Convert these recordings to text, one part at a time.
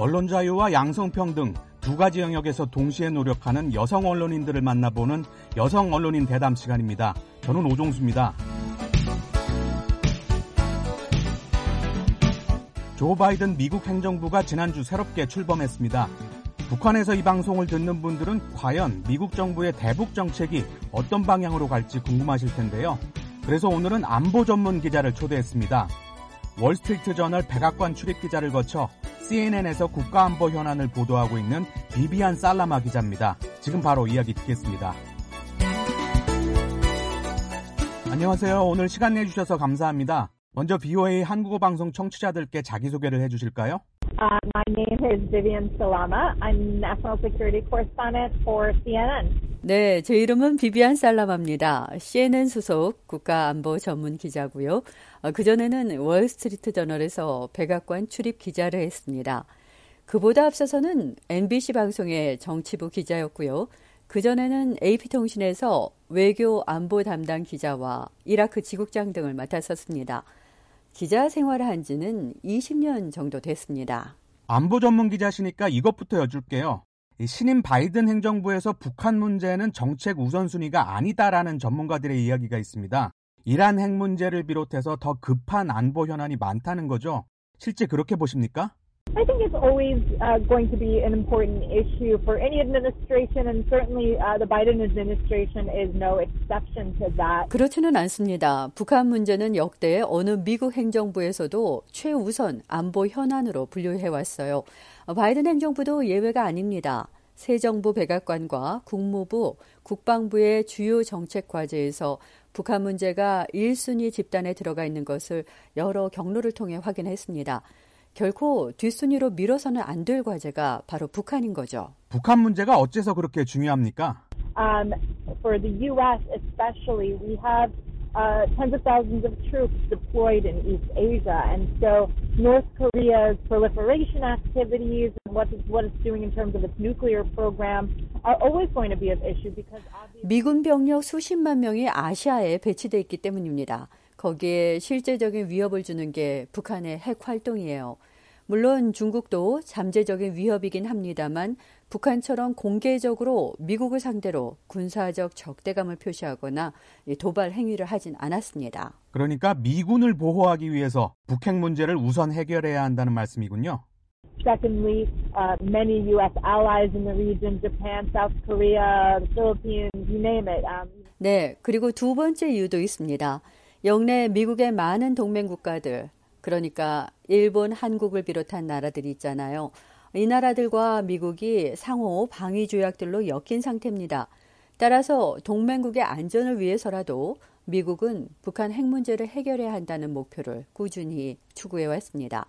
언론 자유와 양성평등 두 가지 영역에서 동시에 노력하는 여성 언론인들을 만나보는 여성 언론인 대담 시간입니다. 저는 오종수입니다. 조 바이든 미국 행정부가 지난주 새롭게 출범했습니다. 북한에서 이 방송을 듣는 분들은 과연 미국 정부의 대북 정책이 어떤 방향으로 갈지 궁금하실 텐데요. 그래서 오늘은 안보 전문 기자를 초대했습니다. 월스트리트 저널 백악관 출입 기자를 거쳐 CNN에서 국가안보 현안을 보도하고 있는 비비안 살라마 기자입니다. 지금 바로 이야기 듣겠습니다. 안녕하세요. 오늘 시간 내주셔서 감사합니다. 먼저 BOA 한국어 방송 청취자들께 자기소개를 해주실까요? Uh, my name is Vivian Salama. I'm National Security Correspondent for CNN. 네, 제 이름은 비비안 살라마입니다. CNN 소속 국가안보 전문 기자고요. 어, 그전에는 월스트리트 저널에서 백악관 출입 기자를 했습니다. 그보다 앞서서는 MBC 방송의 정치부 기자였고요. 그전에는 AP통신에서 외교 안보 담당 기자와 이라크 지국장 등을 맡았었습니다. 기자 생활을 한 지는 20년 정도 됐습니다. 안보 전문 기자시니까 이것부터 여쭐게요. 신임 바이든 행정부에서 북한 문제는 정책 우선순위가 아니다라는 전문가들의 이야기가 있습니다. 이란 핵 문제를 비롯해서 더 급한 안보 현안이 많다는 거죠. 실제 그렇게 보십니까? I think it's always uh, going to be an important issue for any administration, and certainly uh, the Biden administration is no exception to that. 그렇지는 않습니다. 북한 문제는 역대 어느 미국 행정부에서도 최우선 안보 현안으로 분류해 왔어요. 바이든 행정부도 예외가 아닙니다. 새 정부 백악관과 국무부, 국방부의 주요 정책 과제에서 북한 문제가 1순위 집단에 들어가 있는 것을 여러 경로를 통해 확인했습니다. 결코 뒷순위로 밀어서는 안 될 과제가 바로 북한인 거죠. 북한 문제가 어째서 그렇게 중요합니까? Um, for the U.S. especially, we have uh, tens of thousands of troops deployed in East Asia, and so North Korea's proliferation activities and what it's, what it's doing in terms of its nuclear program are always going to be an issue because 미군 병력 수십만 명이 아시아에 배치돼 있기 때문입니다. 거기에 실제적인 위협을 주는 게 북한의 핵 활동이에요. 물론 중국도 잠재적인 위협이긴 합니다만 북한처럼 공개적으로 미국을 상대로 군사적 적대감을 표시하거나 도발 행위를 하진 않았습니다. 그러니까 미군을 보호하기 위해서 북핵 문제를 우선 해결해야 한다는 말씀이군요. Secondly, uh, many U.S. allies in the region, Japan, South Korea, the Philippines, you name it. Um, 네, 그리고 두 번째 이유도 있습니다. 영내 미국의 많은 동맹 국가들, 그러니까 일본, 한국을 비롯한 나라들이 있잖아요. 이 나라들과 미국이 상호 방위 조약들로 엮인 상태입니다. 따라서 동맹국의 안전을 위해서라도 미국은 북한 핵 문제를 해결해야 한다는 목표를 꾸준히 추구해 왔습니다.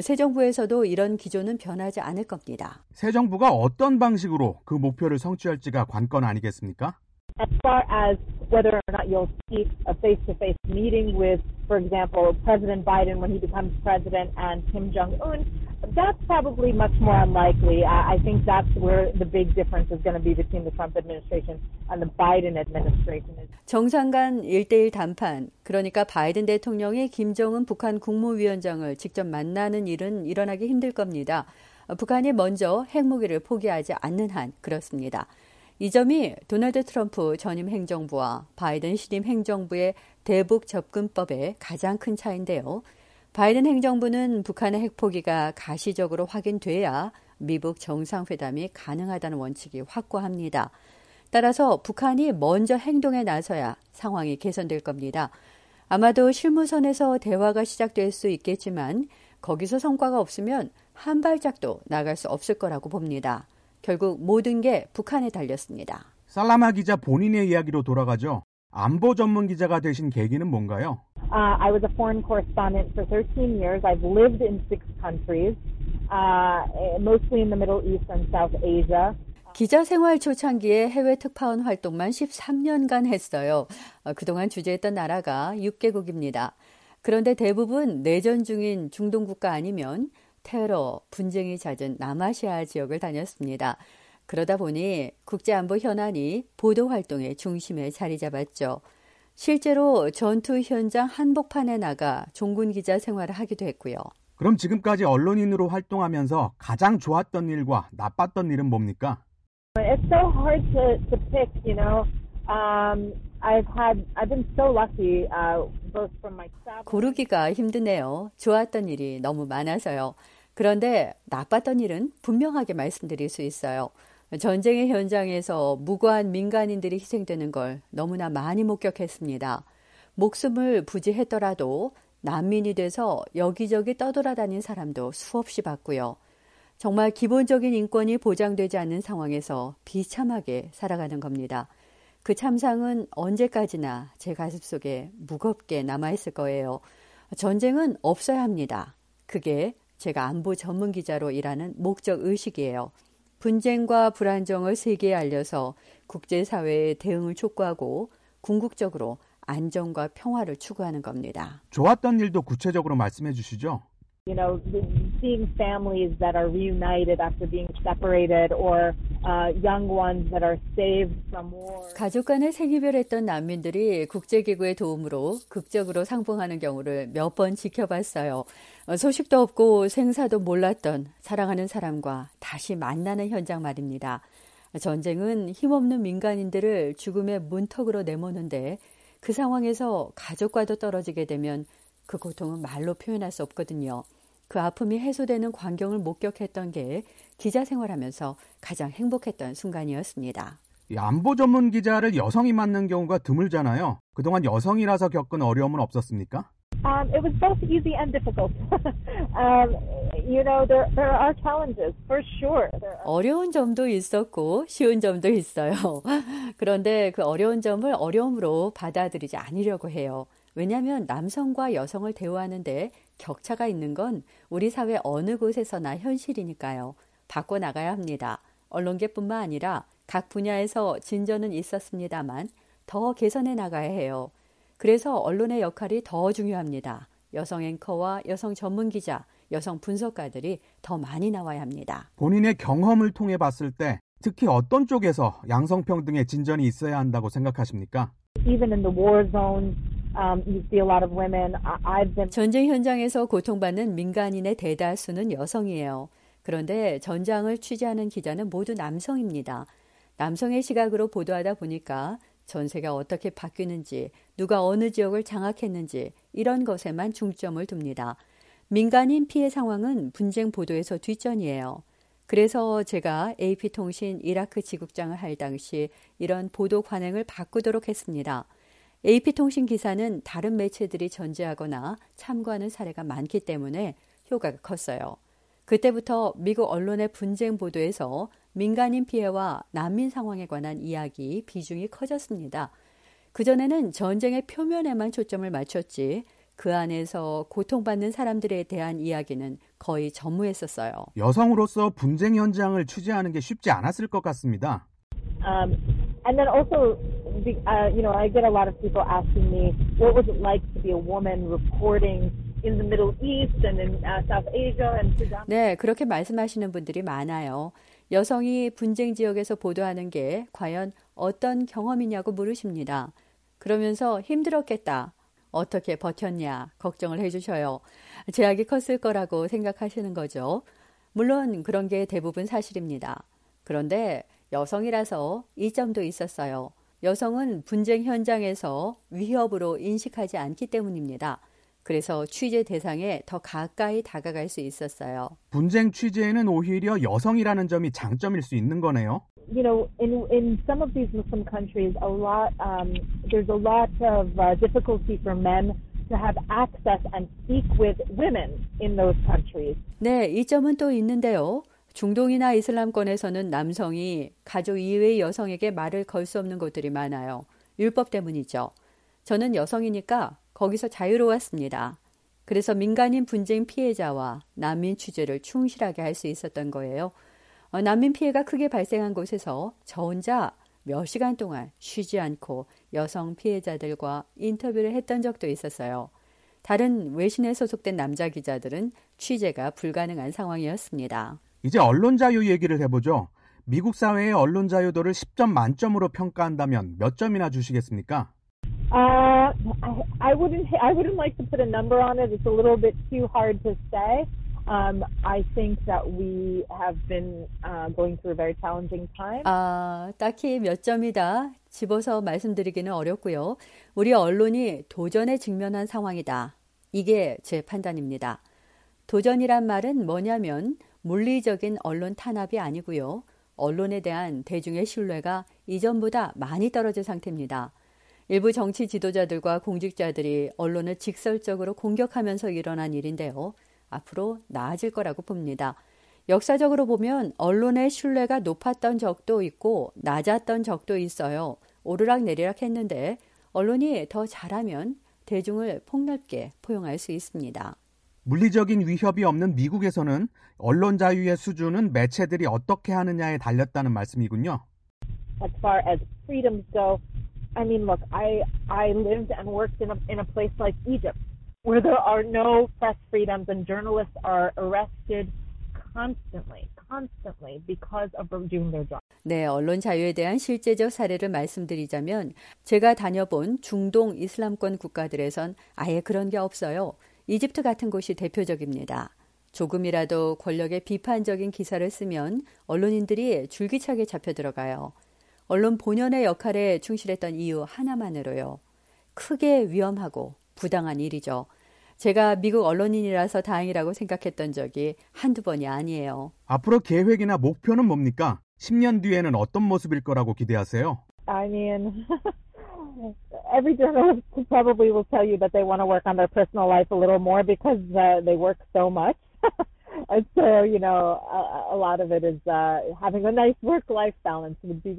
새 정부에서도 이런 기조는 변하지 않을 겁니다. 새 정부가 어떤 방식으로 그 목표를 성취할지가 관건 아니겠습니까? as far as whether or not you'll see a face-to-face meeting with, for example, President Biden when he becomes president and Kim Jong Un, that's probably much more unlikely. I, I think that's where the big difference is going to be between the Trump administration and the Biden administration. 정상 간 1대1 談判, 그러니까 바이든 대통령이 김정은 북한 국무위원장을 직접 만나는 일은 일어나기 힘들 겁니다. 북한이 먼저 핵무기를 포기하지 않는 한 그렇습니다. 이 점이 도널드 트럼프 전임 행정부와 바이든 신임 행정부의 대북 접근법의 가장 큰 차이인데요. 바이든 행정부는 북한의 핵포기가 가시적으로 확인돼야 미국 정상회담이 가능하다는 원칙이 확고합니다. 따라서 북한이 먼저 행동에 나서야 상황이 개선될 겁니다. 아마도 실무선에서 대화가 시작될 수 있겠지만 거기서 성과가 없으면 한 발짝도 나갈 수 없을 거라고 봅니다. 결국 모든 게 북한에 달렸습니다. 살라마 기자 본인의 이야기로 돌아가죠. 안보 전문 기자가 되신 계기는 뭔가요? Uh, I was a foreign correspondent for 13 years. I've lived in six countries, uh, mostly in the Middle East and South Asia. 기자 생활 초창기에 해외 특파원 활동만 13년간 했어요. 그동안 주재했던 나라가 6개국입니다. 그런데 대부분 내전 중인 중동 국가 아니면 테러, 분쟁이 잦은 남아시아 지역을 다녔습니다. 그러다 보니 국제안보 현안이 보도 활동의 중심에 자리 잡았죠. 실제로 전투 현장 한복판에 나가 종군 기자 생활을 하기도 했고요. 그럼 지금까지 언론인으로 활동하면서 가장 좋았던 일과 나빴던 일은 뭡니까? It's so hard to, to pick, you know. Um, I've had, I've been so lucky, uh, both from my travel. 고르기가 힘드네요. 좋았던 일이 너무 많아서요. 그런데 나빴던 일은 분명하게 말씀드릴 수 있어요. 전쟁의 현장에서 무고한 민간인들이 희생되는 걸 너무나 많이 목격했습니다. 목숨을 부지했더라도 난민이 돼서 여기저기 떠돌아다닌 사람도 수없이 봤고요. 정말 기본적인 인권이 보장되지 않는 상황에서 비참하게 살아가는 겁니다. 그 참상은 언제까지나 제 가슴 속에 무겁게 남아있을 거예요. 전쟁은 없어야 합니다. 그게 제가 안보 전문 기자로 일하는 목적 의식이에요. 분쟁과 불안정을 세계에 알려서 국제사회의 대응을 촉구하고 궁극적으로 안정과 평화를 추구하는 겁니다. 좋았던 일도 구체적으로 말씀해 주시죠. You know, seeing families that are reunited after being separated or uh, young ones that are saved from war. 가족 간에 생이별했던 난민들이 국제기구의 도움으로 극적으로 상봉하는 경우를 몇 번 지켜봤어요. 소식도 없고 생사도 몰랐던 사랑하는 사람과 다시 만나는 현장 말입니다. 전쟁은 힘없는 민간인들을 죽음의 문턱으로 내모는데 그 상황에서 가족과도 떨어지게 되면 그 고통은 말로 표현할 수 없거든요. 그 아픔이 해소되는 광경을 목격했던 게 기자 생활하면서 가장 행복했던 순간이었습니다. 안보 전문 기자를 여성이 맡는 경우가 드물잖아요. 그동안 여성이라서 겪은 어려움은 없었습니까? Um, it was both easy and difficult. um, you know, there there are challenges for sure. 어려운 점도 있었고 쉬운 점도 있어요. 그런데 그 어려운 점을 어려움으로 받아들이지 않으려고 해요. 왜냐하면 남성과 여성을 대우하는데 격차가 있는 건 우리 사회 어느 곳에서나 현실이니까요. 바꿔 나가야 합니다. 언론계뿐만 아니라 각 분야에서 진전은 있었습니다만 더 개선해 나가야 해요. 그래서 언론의 역할이 더 중요합니다. 여성 앵커와 여성 전문 기자, 여성 분석가들이 더 많이 나와야 합니다. 본인의 경험을 통해 봤을 때 특히 어떤 쪽에서 양성평등의 진전이 있어야 한다고 생각하십니까? Even in the war zones, um, you see a lot of women. I've been 전쟁 현장에서 고통받는 민간인의 대다수는 여성이에요. 그런데 전장을 취재하는 기자는 모두 남성입니다. 남성의 시각으로 보도하다 보니까 전세가 어떻게 바뀌는지, 누가 어느 지역을 장악했는지 이런 것에만 중점을 둡니다. 민간인 피해 상황은 분쟁 보도에서 뒷전이에요. 그래서 제가 AP통신 이라크 지국장을 할 당시 이런 보도 관행을 바꾸도록 했습니다. AP통신 기사는 다른 매체들이 전제하거나 참고하는 사례가 많기 때문에 효과가 컸어요. 그때부터 미국 언론의 분쟁 보도에서 민간인 피해와 난민 상황에 관한 이야기 비중이 커졌습니다. 그전에는 전쟁의 표면에만 초점을 맞췄지 그 안에서 고통받는 사람들에 대한 이야기는 거의 전무했었어요. 여성으로서 분쟁 현장을 취재하는 게 쉽지 않았을 것 같습니다. Um, and then also, uh, you know, I get a lot of people asking me, what was it like to be a woman reporting in the Middle East and in uh, South Asia and Sudan? 네, 그렇게 말씀하시는 분들이 많아요. 여성이 분쟁 지역에서 보도하는 게 과연 어떤 경험이냐고 물으십니다. 그러면서 힘들었겠다. 어떻게 버텼냐 걱정을 해주셔요. 제약이 컸을 거라고 생각하시는 거죠. 물론 그런 게 대부분 사실입니다. 그런데 여성이라서 이 점도 있었어요. 여성은 분쟁 현장에서 위협으로 인식하지 않기 때문입니다. 그래서 취재 대상에 더 가까이 다가갈 수 있었어요. 분쟁 취재에는 오히려 여성이라는 점이 장점일 수 있는 거네요. You know, in in some of these Muslim countries, a lot um, there's a lot of uh, difficulty for men to have access and speak with women in those countries. 네, 이 점은 또 있는데요. 중동이나 이슬람권에서는 남성이 가족 이외의 여성에게 말을 걸 수 없는 곳들이 많아요. 율법 때문이죠. 저는 여성이니까 거기서 자유로웠습니다. 그래서 민간인 분쟁 피해자와 난민 취재를 충실하게 할 수 있었던 거예요. 어, 난민 피해가 크게 발생한 곳에서 저 혼자 몇 시간 동안 쉬지 않고 여성 피해자들과 인터뷰를 했던 적도 있었어요. 다른 외신에 소속된 남자 기자들은 취재가 불가능한 상황이었습니다. 이제 언론 자유 얘기를 해보죠. 미국 사회의 언론 자유도를 10점 만점으로 평가한다면 몇 점이나 주시겠습니까? Uh, I, I wouldn't. I wouldn't like to put a number on it. It's a little bit too hard to say. Um, I think that we have been uh, going through a very challenging time. 아, 딱히 몇 점이다 집어서 말씀드리기는 어렵고요. 우리 언론이 도전에 직면한 상황이다. 이게 제 판단입니다. 도전이란 말은 뭐냐면 물리적인 언론 탄압이 아니고요. 언론에 대한 대중의 신뢰가 이전보다 많이 떨어진 상태입니다. 일부 정치 지도자들과 공직자들이 언론을 직설적으로 공격하면서 일어난 일인데요. 앞으로 나아질 거라고 봅니다. 역사적으로 보면 언론의 신뢰가 높았던 적도 있고 낮았던 적도 있어요. 오르락 내리락 했는데 언론이 더 잘하면 대중을 폭넓게 포용할 수 있습니다. 물리적인 위협이 없는 미국에서는 언론 자유의 수준은 매체들이 어떻게 하느냐에 달렸다는 말씀이군요. As far as freedoms go, I mean, look, I I lived and worked in a in a place like Egypt, where there are no press freedoms and journalists are arrested constantly, constantly because of doing their job. 네, 언론 자유에 대한 실제적 사례를 말씀드리자면 제가 다녀본 중동 이슬람권 국가들에선 아예 그런 게 없어요. 이집트 같은 곳이 대표적입니다. 조금이라도 권력에 비판적인 기사를 쓰면 언론인들이 줄기차게 잡혀 들어가요. 언론 본연의 역할에 충실했던 이유 하나만으로요. 크게 위험하고 부당한 일이죠. 제가 미국 언론인이라서 다행이라고 생각했던 적이 한두 번이 아니에요. 앞으로 계획이나 목표는 뭡니까? 10년 뒤에는 어떤 모습일 거라고 기대하세요? I mean, every journalist probably will tell you that they want to work on their personal life a little more because uh, they work so much. and so, you know, a, a lot of it is uh, having a nice work-life balance would be.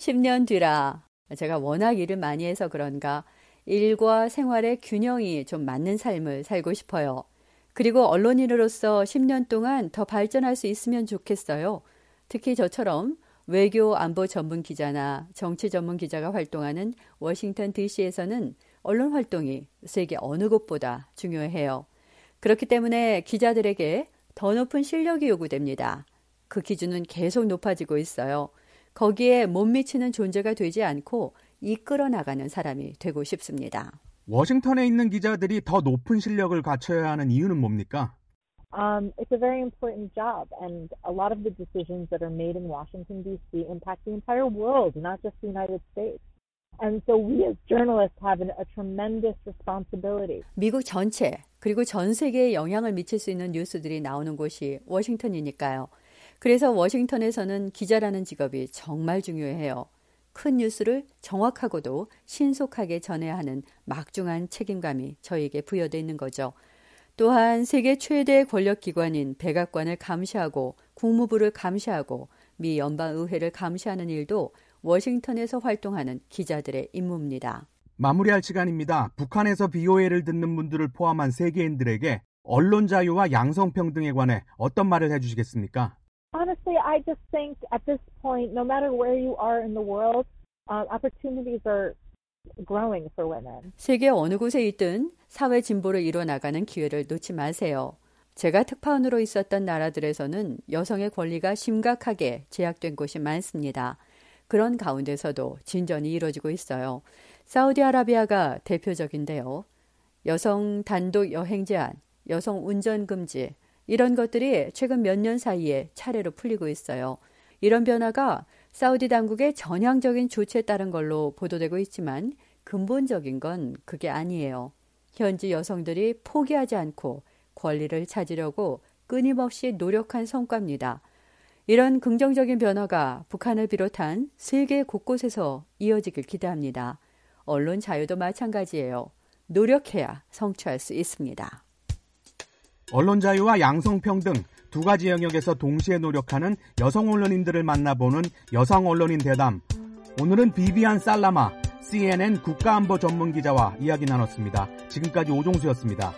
10년 뒤라 제가 워낙 일을 많이 해서 그런가 일과 생활의 균형이 좀 맞는 삶을 살고 싶어요. 그리고 언론인으로서 10년 동안 더 발전할 수 있으면 좋겠어요. 특히 저처럼 외교 안보 전문 기자나 정치 전문 기자가 활동하는 워싱턴 DC에서는 언론 활동이 세계 어느 곳보다 중요해요. 그렇기 때문에 기자들에게 더 높은 실력이 요구됩니다. 그 기준은 계속 높아지고 있어요. 거기에 못 미치는 존재가 되지 않고 이끌어 나가는 사람이 되고 싶습니다. 워싱턴에 있는 기자들이 더 높은 실력을 갖춰야 하는 이유는 뭡니까? Um, it's a very important job, and a lot of the decisions that are made in Washington, D.C. impact the entire world, not just the United States. And so we as journalists have a tremendous responsibility. 미국 전체 그리고 전 세계에 영향을 미칠 수 있는 뉴스들이 나오는 곳이 워싱턴이니까요. 그래서 워싱턴에서는 기자라는 직업이 정말 중요해요. 큰 뉴스를 정확하고도 신속하게 전해야 하는 막중한 책임감이 저에게 부여되어 있는 거죠. 또한 세계 최대 권력기관인 백악관을 감시하고 국무부를 감시하고 미 연방의회를 감시하는 일도 워싱턴에서 활동하는 기자들의 임무입니다. 마무리할 시간입니다. 북한에서 BOA를 듣는 분들을 포함한 세계인들에게 언론 자유와 양성평등에 관해 어떤 말을 해주시겠습니까? Honestly, I just think at this point, no matter where you are in the world, uh, opportunities are growing for women. 세계 어느 곳에 있든 사회 진보를 이뤄 나가는 기회를 놓지 마세요. 제가 특파원으로 있었던 나라들에서는 여성의 권리가 심각하게 제약된 곳이 많습니다. 그런 가운데서도 진전이 이루어지고 있어요. 사우디아라비아가 대표적인데요. 여성 단독 여행 제한, 여성 운전 금지, 이런 것들이 최근 몇 년 사이에 차례로 풀리고 있어요. 이런 변화가 사우디 당국의 전향적인 조치에 따른 걸로 보도되고 있지만 근본적인 건 그게 아니에요. 현지 여성들이 포기하지 않고 권리를 찾으려고 끊임없이 노력한 성과입니다. 이런 긍정적인 변화가 북한을 비롯한 세계 곳곳에서 이어지길 기대합니다. 언론 자유도 마찬가지예요. 노력해야 성취할 수 있습니다. 언론 자유와 양성평등 두 가지 영역에서 동시에 노력하는 여성 언론인들을 만나보는 여성 언론인 대담. 오늘은 비비안 살라마 CNN 국가안보 전문 기자와 이야기 나눴습니다. 지금까지 오종수였습니다.